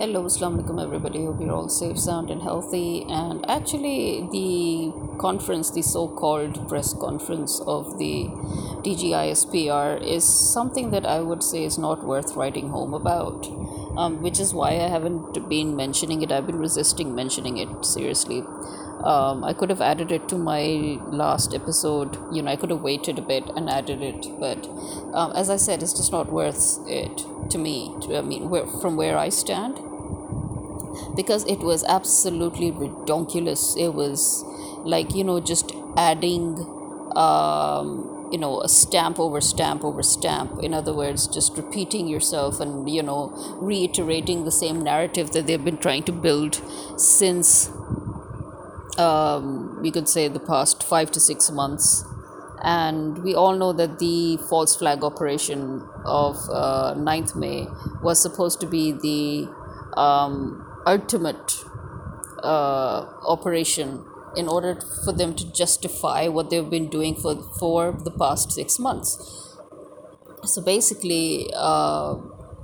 Hello, Assalamu alaikum, everybody. Hope you're all safe, sound, and healthy. And actually, the conference, the so called press conference of the DGISPR, is something that I would say is not worth writing home about, um, which is why I haven't been mentioning it. I've been resisting mentioning it seriously. Um, I could have added it to my last episode. You know, I could have waited a bit and added it, but um, as I said, it's just not worth it to me. To, I mean, where, from where I stand, because it was absolutely ridiculous. It was like, you know, just adding, um, you know, a stamp over stamp over stamp. In other words, just repeating yourself and, you know, reiterating the same narrative that they've been trying to build since, um, we could say, the past five to six months. And we all know that the false flag operation of uh, 9th May was supposed to be the um, ultimate uh, operation in order for them to justify what they've been doing for, for the past six months. So basically, uh,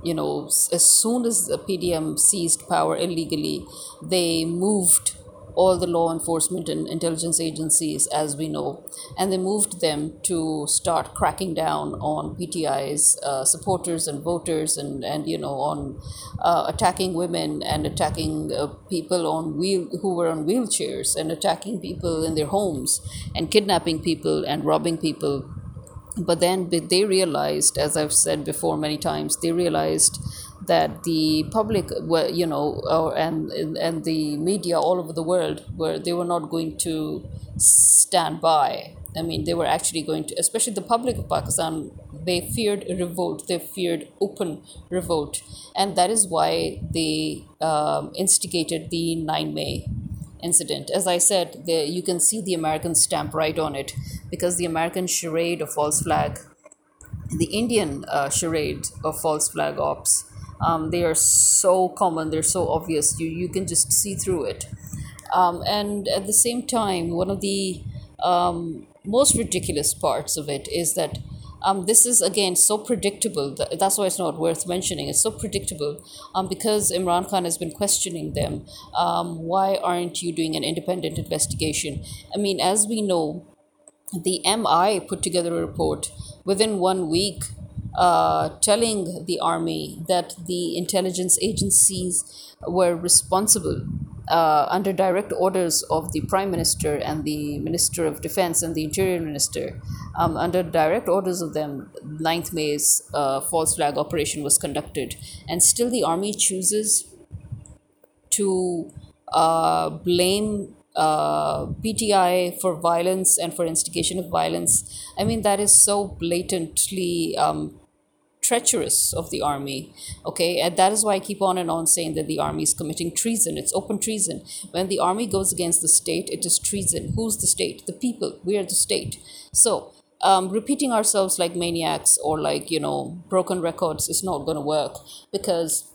you know, as soon as the PDM seized power illegally, they moved all the law enforcement and intelligence agencies, as we know, and they moved them to start cracking down on PTI's uh, supporters and voters, and and you know on uh, attacking women and attacking uh, people on wheel who were on wheelchairs and attacking people in their homes and kidnapping people and robbing people. But then they realized as i've said before many times they realized that the public were you know uh, and and the media all over the world were they were not going to stand by. I mean they were actually going to especially the public of pakistan they feared revolt they feared open revolt. And that is why they um, instigated the 9 may incident. As i said the, you can see the american stamp right on it because the american charade of false flag the indian uh, charade of false flag ops um, they are so common they're so obvious you, you can just see through it. Um, and at the same time one of the um, most ridiculous parts of it is that um, this is again so predictable that, that's why it's not worth mentioning it's so predictable um, because imran khan has been questioning them um, why aren't you doing an independent investigation? I mean as we know the mi put together a report within one week uh, telling the army that the intelligence agencies were responsible uh, under direct orders of the prime minister and the minister of defense and the interior minister um, under direct orders of them 9th may's uh, false flag operation was conducted and still the army chooses to uh, blame uh, PTI for violence and for instigation of violence. I mean, that is so blatantly um, treacherous of the army. Okay, and that is why I keep on and on saying that the army is committing treason. It's open treason. When the army goes against the state, it is treason. Who's the state? The people. We are the state. So, um, repeating ourselves like maniacs or like, you know, broken records is not going to work because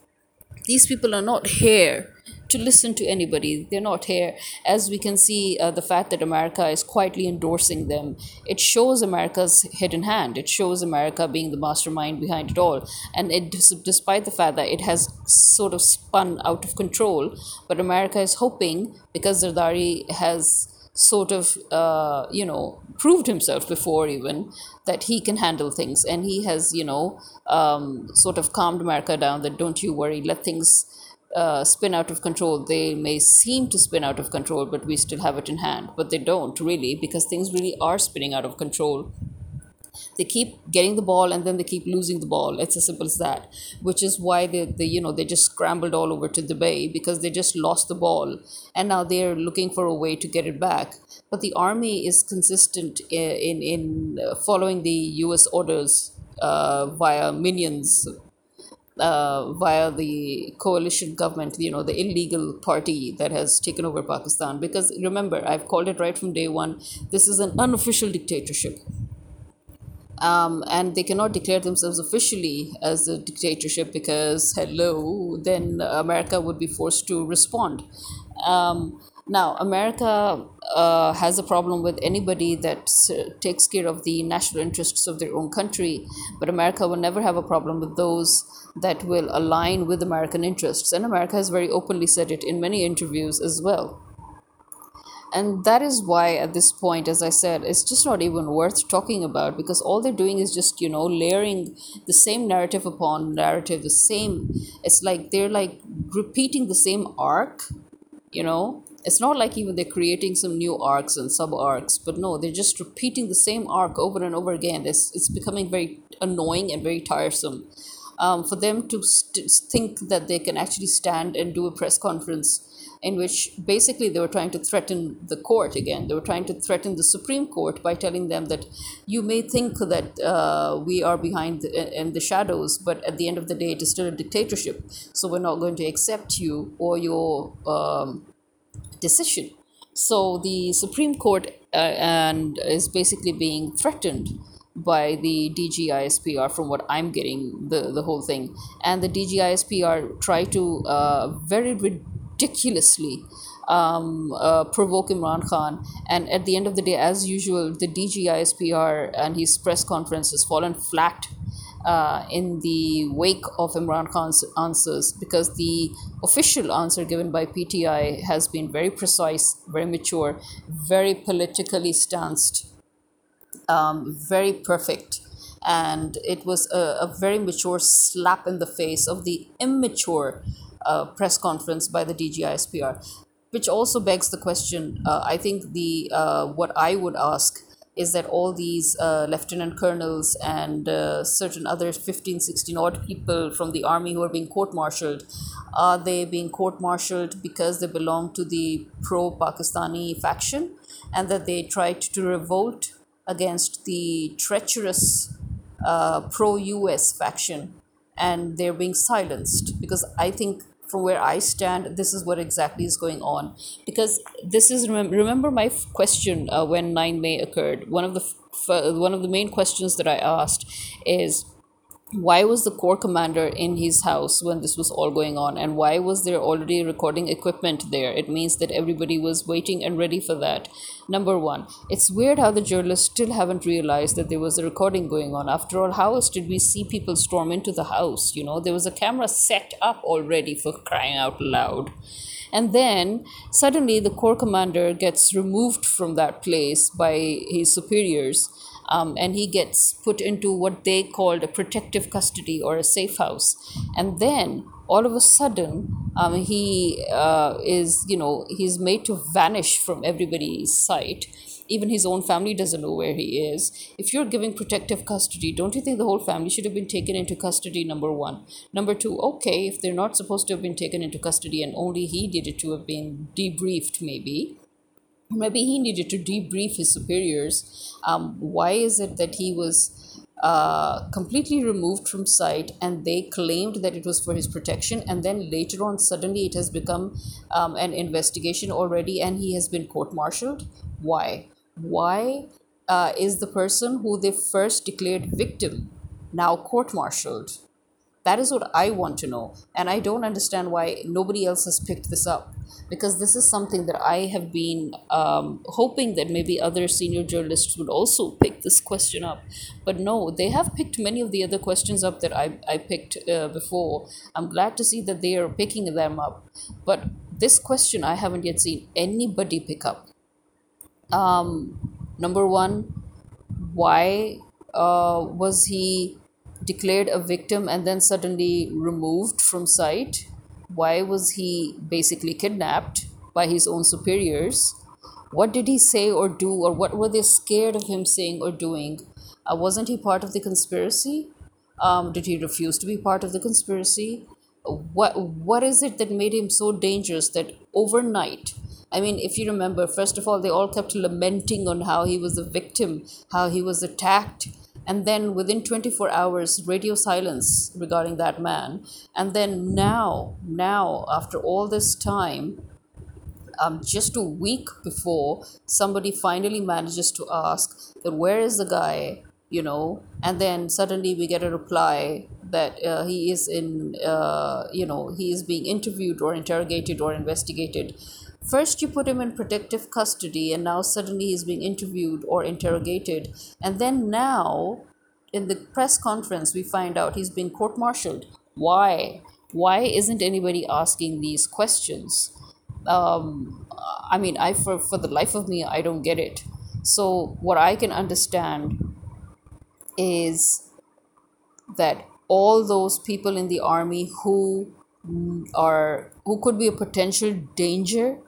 these people are not here to listen to anybody. They're not here. As we can see, uh, the fact that America is quietly endorsing them, it shows America's hidden hand. It shows America being the mastermind behind it all. And it, despite the fact that it has sort of spun out of control, but America is hoping because Zardari has sort of uh, you know proved himself before even that he can handle things and he has you know um, sort of calmed america down that don't you worry let things uh, spin out of control. They may seem to spin out of control, but we still have it in hand. But they don't really, because things really are spinning out of control. They keep getting the ball and then they keep losing the ball. It's as simple as that. Which is why they, they you know they just scrambled all over to the bay because they just lost the ball and now they're looking for a way to get it back. But the army is consistent in in, in following the U.S. orders uh, via minions uh, via the coalition government, you know, the illegal party that has taken over Pakistan. Because remember, I've called it right from day one this is an unofficial dictatorship. Um, and they cannot declare themselves officially as a dictatorship because, hello, then America would be forced to respond. Um, Now, America uh, has a problem with anybody that uh, takes care of the national interests of their own country, but America will never have a problem with those that will align with American interests. And America has very openly said it in many interviews as well. And that is why, at this point, as I said, it's just not even worth talking about because all they're doing is just, you know, layering the same narrative upon narrative, the same. It's like they're like repeating the same arc, you know. It's not like even they're creating some new arcs and sub arcs, but no, they're just repeating the same arc over and over again. It's, it's becoming very annoying and very tiresome. Um, for them to st- think that they can actually stand and do a press conference in which basically they were trying to threaten the court again. They were trying to threaten the Supreme Court by telling them that you may think that uh, we are behind the, in the shadows, but at the end of the day, it is still a dictatorship. So we're not going to accept you or your um, decision. So the Supreme Court uh, and is basically being threatened by the DGISPR from what I'm getting the, the whole thing. And the DGISPR try to uh, very ridiculously um, uh, provoke Imran Khan. And at the end of the day, as usual, the DGISPR and his press conference has fallen flat uh, in the wake of Imran Khan's answers because the official answer given by PTI has been very precise, very mature, very politically stanced, um, very perfect. And it was a, a very mature slap in the face of the immature uh, press conference by the DGISPR, which also begs the question. Uh, I think the uh, what I would ask is that all these uh, lieutenant colonels and uh, certain other 15, 16 odd people from the army who are being court martialed, are they being court martialed because they belong to the pro Pakistani faction and that they tried to revolt against the treacherous uh, pro US faction and they're being silenced because I think from where I stand, this is what exactly is going on. Because this is remember, remember my question uh, when 9 May occurred. One of the f- one of the main questions that I asked is why was the corps commander in his house when this was all going on? And why was there already recording equipment there? It means that everybody was waiting and ready for that. Number one it's weird how the journalists still haven't realized that there was a recording going on. After all how else did we see people storm into the house you know? There was a camera set up already for crying out loud. And then suddenly the corps commander gets removed from that place by his superiors um, and he gets put into what they called a protective custody or a safe house. And then all of a sudden, um, he uh, is, you know, he's made to vanish from everybody's sight. Even his own family doesn't know where he is. If you're giving protective custody, don't you think the whole family should have been taken into custody? Number one. Number two, okay, if they're not supposed to have been taken into custody and only he did it to have been debriefed, maybe maybe he needed to debrief his superiors. Um, why is it that he was uh, completely removed from sight and they claimed that it was for his protection and then later on suddenly it has become um, an investigation already and he has been court-martialed? Why? Why uh, is the person who they first declared victim now court-martialed that is what I want to know. And I don't understand why nobody else has picked this up because this is something that I have been um, hoping that maybe other senior journalists would also pick this question up. But no, they have picked many of the other questions up that I, I picked uh, before. I'm glad to see that they are picking them up. But this question I haven't yet seen anybody pick up. Um, number one, why uh, was he declared a victim and then suddenly removed from sight? Why was he basically kidnapped by his own superiors? What did he say or do, or what were they scared of him saying or doing? Uh, wasn't he part of the conspiracy? Um, did he refuse to be part of the conspiracy? What what is it that made him so dangerous that overnight? I mean, if you remember, first of all, they all kept lamenting on how he was a victim, how he was attacked, and then within 24 hours radio silence regarding that man. And then now now after all this time um, just a week before somebody finally manages to ask that where is the guy you know? And then suddenly we get a reply that uh, he is in uh, you know he is being interviewed or interrogated or investigated First, you put him in protective custody, and now suddenly he's being interviewed or interrogated. And then now, in the press conference, we find out he's been court martialed. Why? Why isn't anybody asking these questions? Um, I mean, I for, for the life of me, I don't get it. So, what I can understand is that all those people in the army who are who could be a potential danger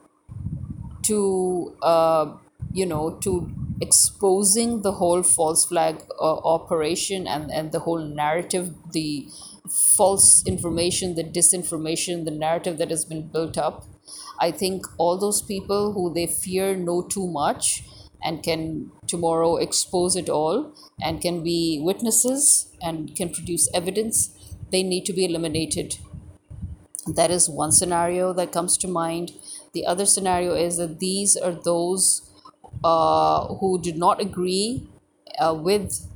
to uh, you know to exposing the whole false flag uh, operation and and the whole narrative the false information the disinformation the narrative that has been built up. I think all those people who they fear know too much and can tomorrow expose it all and can be witnesses and can produce evidence they need to be eliminated. That is one scenario that comes to mind the other scenario is that these are those uh, who do not agree uh, with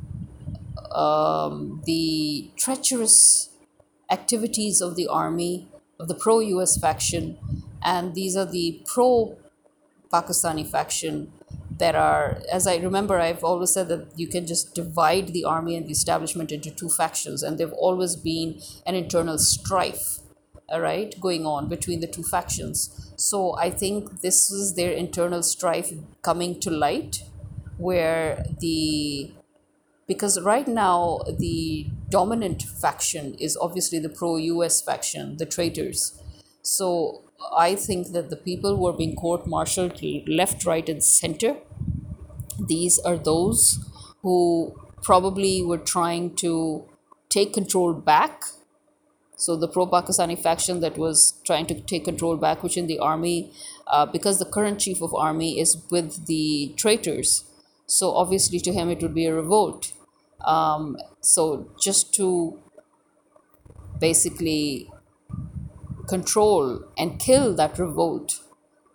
um, the treacherous activities of the army, of the pro US faction, and these are the pro Pakistani faction that are, as I remember, I've always said that you can just divide the army and the establishment into two factions, and they've always been an internal strife, Uh, right, going on between the two factions. So I think this is their internal strife coming to light, where the because right now the dominant faction is obviously the pro US faction, the traitors. So I think that the people who are being court martialed left, right, and center, these are those who probably were trying to take control back. So the pro Pakistani faction that was trying to take control back, which in the army, uh, because the current chief of army is with the traitors. So obviously to him it would be a revolt. Um, so just to basically control and kill that revolt,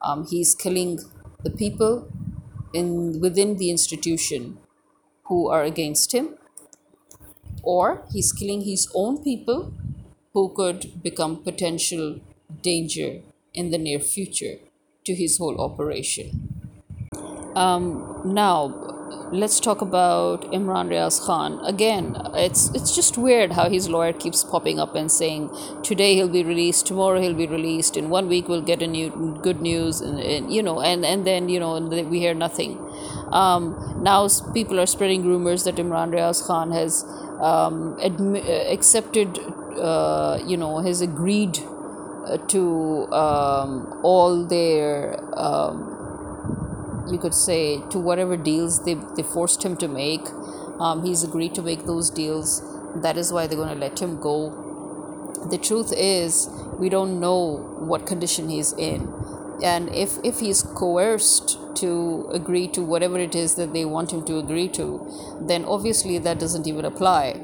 um, he's killing the people in within the institution who are against him, or he's killing his own people who could become potential danger in the near future to his whole operation. Um, now, let's talk about Imran Riaz Khan. Again, it's it's just weird how his lawyer keeps popping up and saying today he'll be released, tomorrow he'll be released, in one week we'll get a new good news, and, and you know, and and then you know we hear nothing. Um, now people are spreading rumors that Imran Riaz Khan has um, admi- accepted, uh, you know, has agreed uh, to um, all their um, you could say, to whatever deals they, they forced him to make. Um, he's agreed to make those deals. That is why they're going to let him go. The truth is, we don't know what condition he's in. And if, if he's coerced to agree to whatever it is that they want him to agree to, then obviously that doesn't even apply.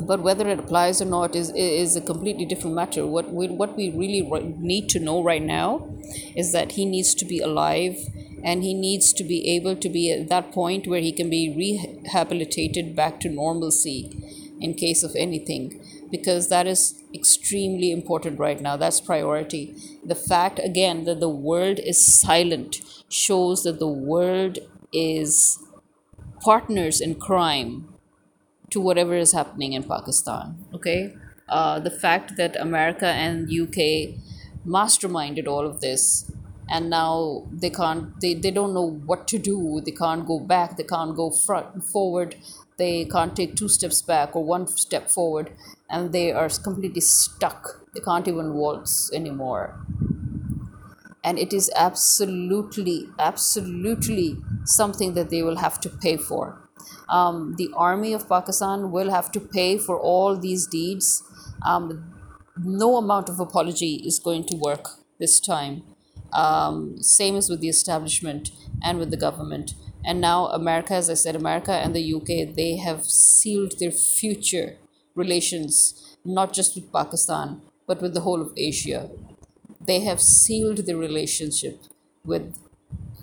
But whether it applies or not is is a completely different matter. What we what we really need to know right now is that he needs to be alive and he needs to be able to be at that point where he can be rehabilitated back to normalcy in case of anything because that is extremely important right now. That's priority. The fact again that the world is silent shows that the world is partners in crime to whatever is happening in pakistan okay? Uh, the fact that america and uk masterminded all of this and now they can't they, they don't know what to do. They can't go back. They can't go front forward they can't take two steps back or one step forward and they are completely stuck. They can't even waltz anymore. And it is absolutely absolutely something that they will have to pay for. Um, the army of pakistan will have to pay for all these deeds. Um, no amount of apology is going to work this time. Um, same as with the establishment and with the government. And now, America, as I said, America and the UK, they have sealed their future relations, not just with Pakistan, but with the whole of Asia. They have sealed the relationship with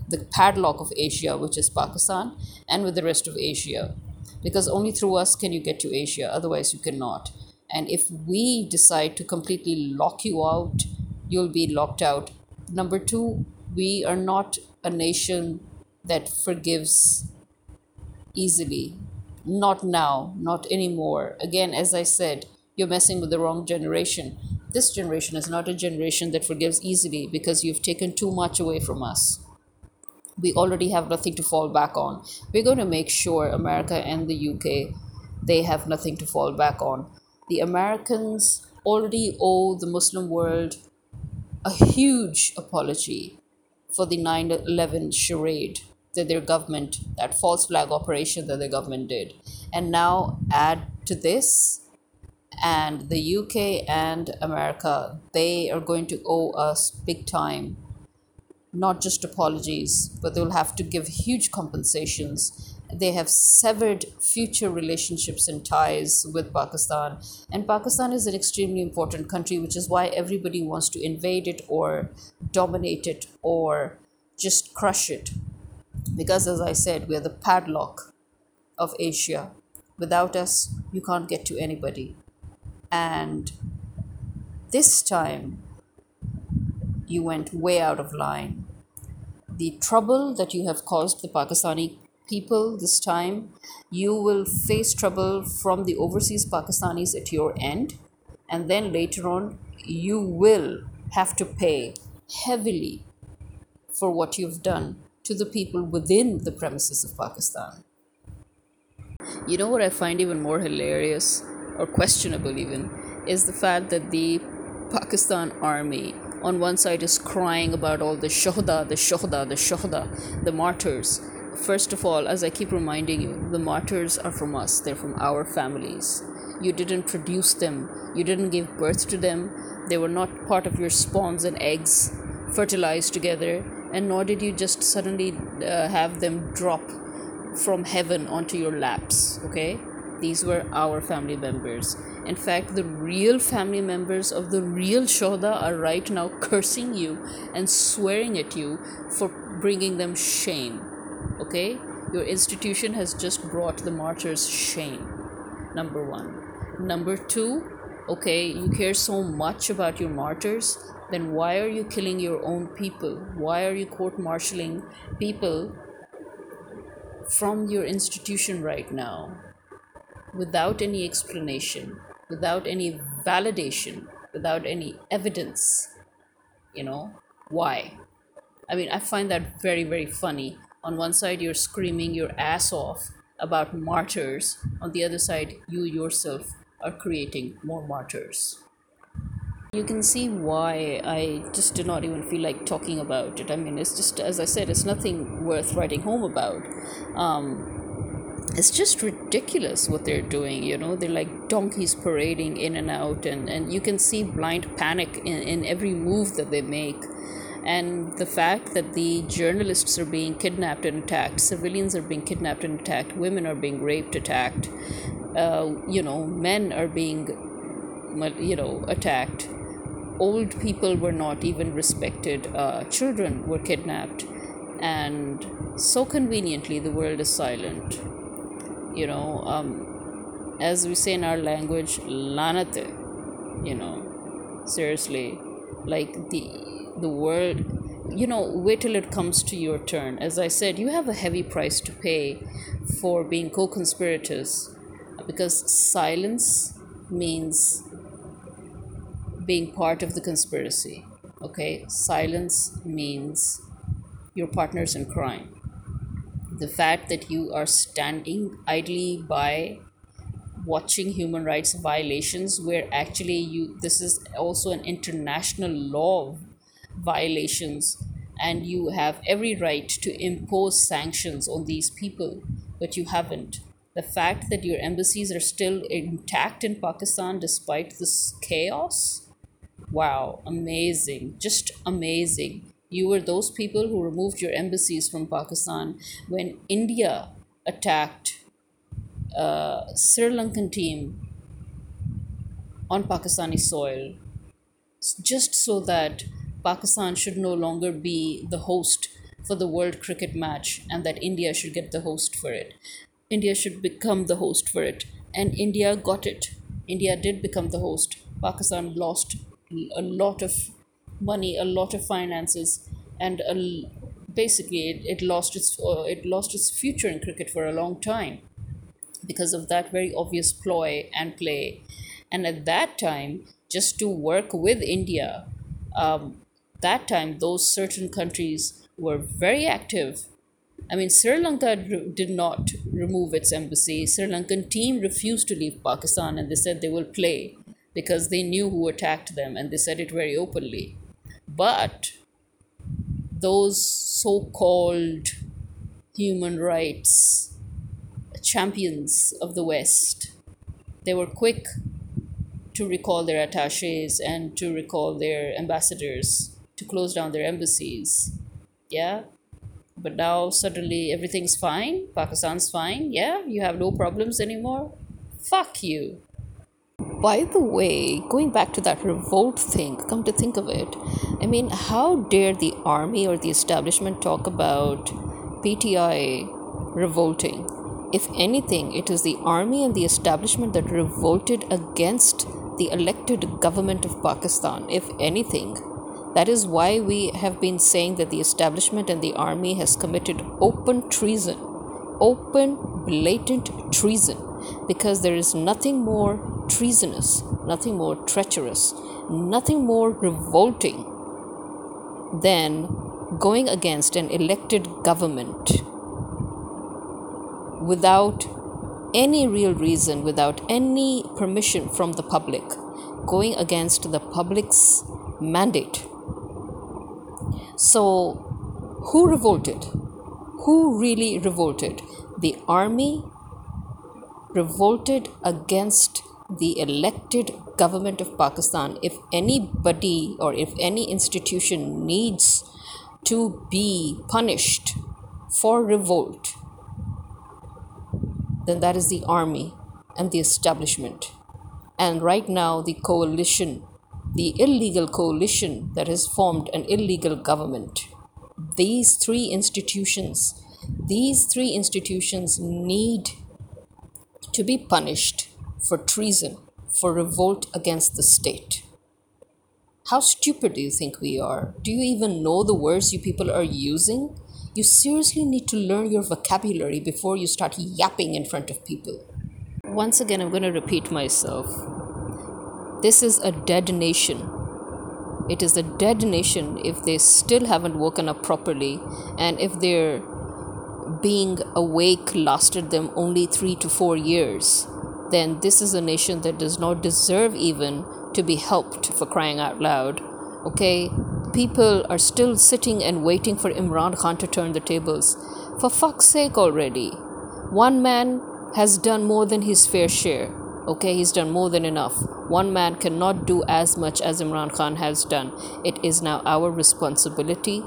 the padlock of Asia, which is Pakistan, and with the rest of Asia. Because only through us can you get to Asia, otherwise, you cannot. And if we decide to completely lock you out, you'll be locked out Number two, we are not a nation that forgives easily. Not now, not anymore. Again, as I said, you're messing with the wrong generation. This generation is not a generation that forgives easily because you've taken too much away from us. We already have nothing to fall back on. We're going to make sure America and the UK they have nothing to fall back on. The Americans already owe the Muslim world a huge apology for the 9 11 charade that their government, that false flag operation that their government did. And now add to this, and the UK and America, they are going to owe us big time. Not just apologies, but they'll have to give huge compensations they have severed future relationships and ties with Pakistan. And Pakistan is an extremely important country, which is why everybody wants to invade it or dominate it or just crush it. Because, as I said, we are the padlock of Asia. Without us, you can't get to anybody. And this time, you went way out of line. The trouble that you have caused the Pakistani people this time, you will face trouble from the overseas Pakistanis at your end, and then later on, you will have to pay heavily for what you've done to the people within the premises of Pakistan. You know what I find even more hilarious or questionable, even, is the fact that the Pakistan army on one side is crying about all the shohda, the shohda, the shohda, the martyrs, First of all, as I keep reminding you, the martyrs are from us, they're from our families. You didn't produce them, you didn't give birth to them, they were not part of your spawns and eggs fertilized together, and nor did you just suddenly uh, have them drop from heaven onto your laps, okay? These were our family members. In fact, the real family members of the real Shoda are right now cursing you and swearing at you for bringing them shame okay your institution has just brought the martyrs shame number one number two okay you care so much about your martyrs then why are you killing your own people? Why are you court martialing people from your institution right now? Without any explanation without any validation without any evidence you know? Why? I mean i find that very very funny. On one side you're screaming your ass off about martyrs. On the other side you yourself are creating more martyrs you can see why I just do not even feel like talking about it. I mean, it's just, as I said, it's nothing worth writing home about. Um, it's just ridiculous what they're doing, you know? They're like donkeys parading in and out, and, and you can see blind panic in, in every move that they make and the fact that the journalists are being kidnapped and attacked, civilians are being kidnapped and attacked, women are being raped, attacked, uh, you know, men are being, you know, attacked. Old people were not even respected. Uh, children were kidnapped, and so conveniently the world is silent. You know, um, as we say in our language, lanate. You know, seriously, like the the world you know wait till it comes to your turn. As i said you have a heavy price to pay for being co-conspirators because silence means being part of the conspiracy okay? Silence means your partners in crime. The fact that you are standing idly by watching human rights violations where actually you this is also an international law violations and you have every right to impose sanctions on these people, but you haven't. The fact that your embassies are still intact in Pakistan despite this chaos, wow, amazing, just amazing. You were those people who removed your embassies from Pakistan when India attacked uh, Sri Lankan team on Pakistani soil, just so that Pakistan should no longer be the host for the World Cricket match and that India should get the host for it. India should become the host for it. And India got it. India did become the host. Pakistan lost a lot of money, a lot of finances, and a basically it, it lost its uh, it lost its future in cricket for a long time because of that very obvious ploy and play. And at that time, just to work with India, um, that time those certain countries were very active. I mean, Sri Lanka did not remove its embassy. Sri Lankan team refused to leave Pakistan, and they said they will play because they knew who attacked them, and they said it very openly. But those so-called human rights champions of the West. They were quick to recall their attaches and to recall their ambassadors, to close down their embassies. Yeah? But now suddenly everything's fine. Pakistan's fine. Yeah? You have no problems anymore? Fuck you. By the way, going back to that revolt thing, come to think of it, I mean, how dare the army or the establishment talk about PTI revolting? If anything, it is the army and the establishment that revolted against the elected government of Pakistan. If anything, that is why we have been saying that the establishment and the army has committed open treason, open, blatant treason, because there is nothing more treasonous, nothing more treacherous, nothing more revolting than going against an elected government without any real reason, without any permission from the public, going against the public's mandate. So, who revolted? Who really revolted? The army revolted against the elected government of Pakistan. If anybody or if any institution needs to be punished for revolt, then that is the army and the establishment. And right now, the coalition, the illegal coalition that has formed an illegal government, these three institutions, these three institutions need to be punished for treason, for revolt against the state. How stupid do you think we are? Do you even know the words you people are using? You seriously need to learn your vocabulary before you start yapping in front of people. Once again, I'm going to repeat myself. This is a dead nation. It is a dead nation if they still haven't woken up properly and if their being awake lasted them only three to four years. Then this is a nation that does not deserve even to be helped for crying out loud. Okay? people are still sitting and waiting for Imran Khan to turn the tables. For fuck's sake already. One man has done more than his fair share. Okay, he's done more than enough. One man cannot do as much as Imran Khan has done. It is now our responsibility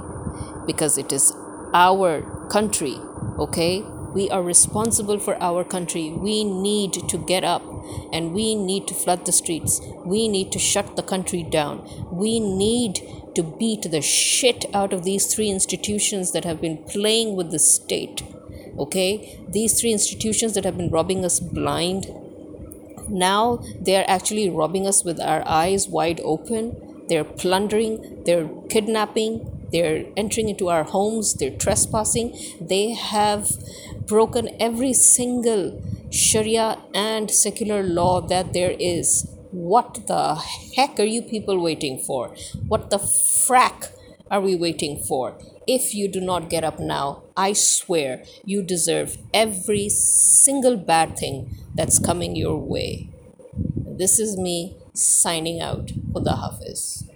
because it is our country. Okay, we are responsible for our country. We need to get up and we need to flood the streets. We need to shut the country down. We need to beat the shit out of these three institutions that have been playing with the state. Okay? These three institutions that have been robbing us blind. Now they are actually robbing us with our eyes wide open. They're plundering, they're kidnapping, they're entering into our homes, they're trespassing. They have broken every single Sharia and secular law that there is. What the heck are you people waiting for? What the frack are we waiting for? If you do not get up now, I swear you deserve every single bad thing that's coming your way. This is me signing out. Khuda Hafiz.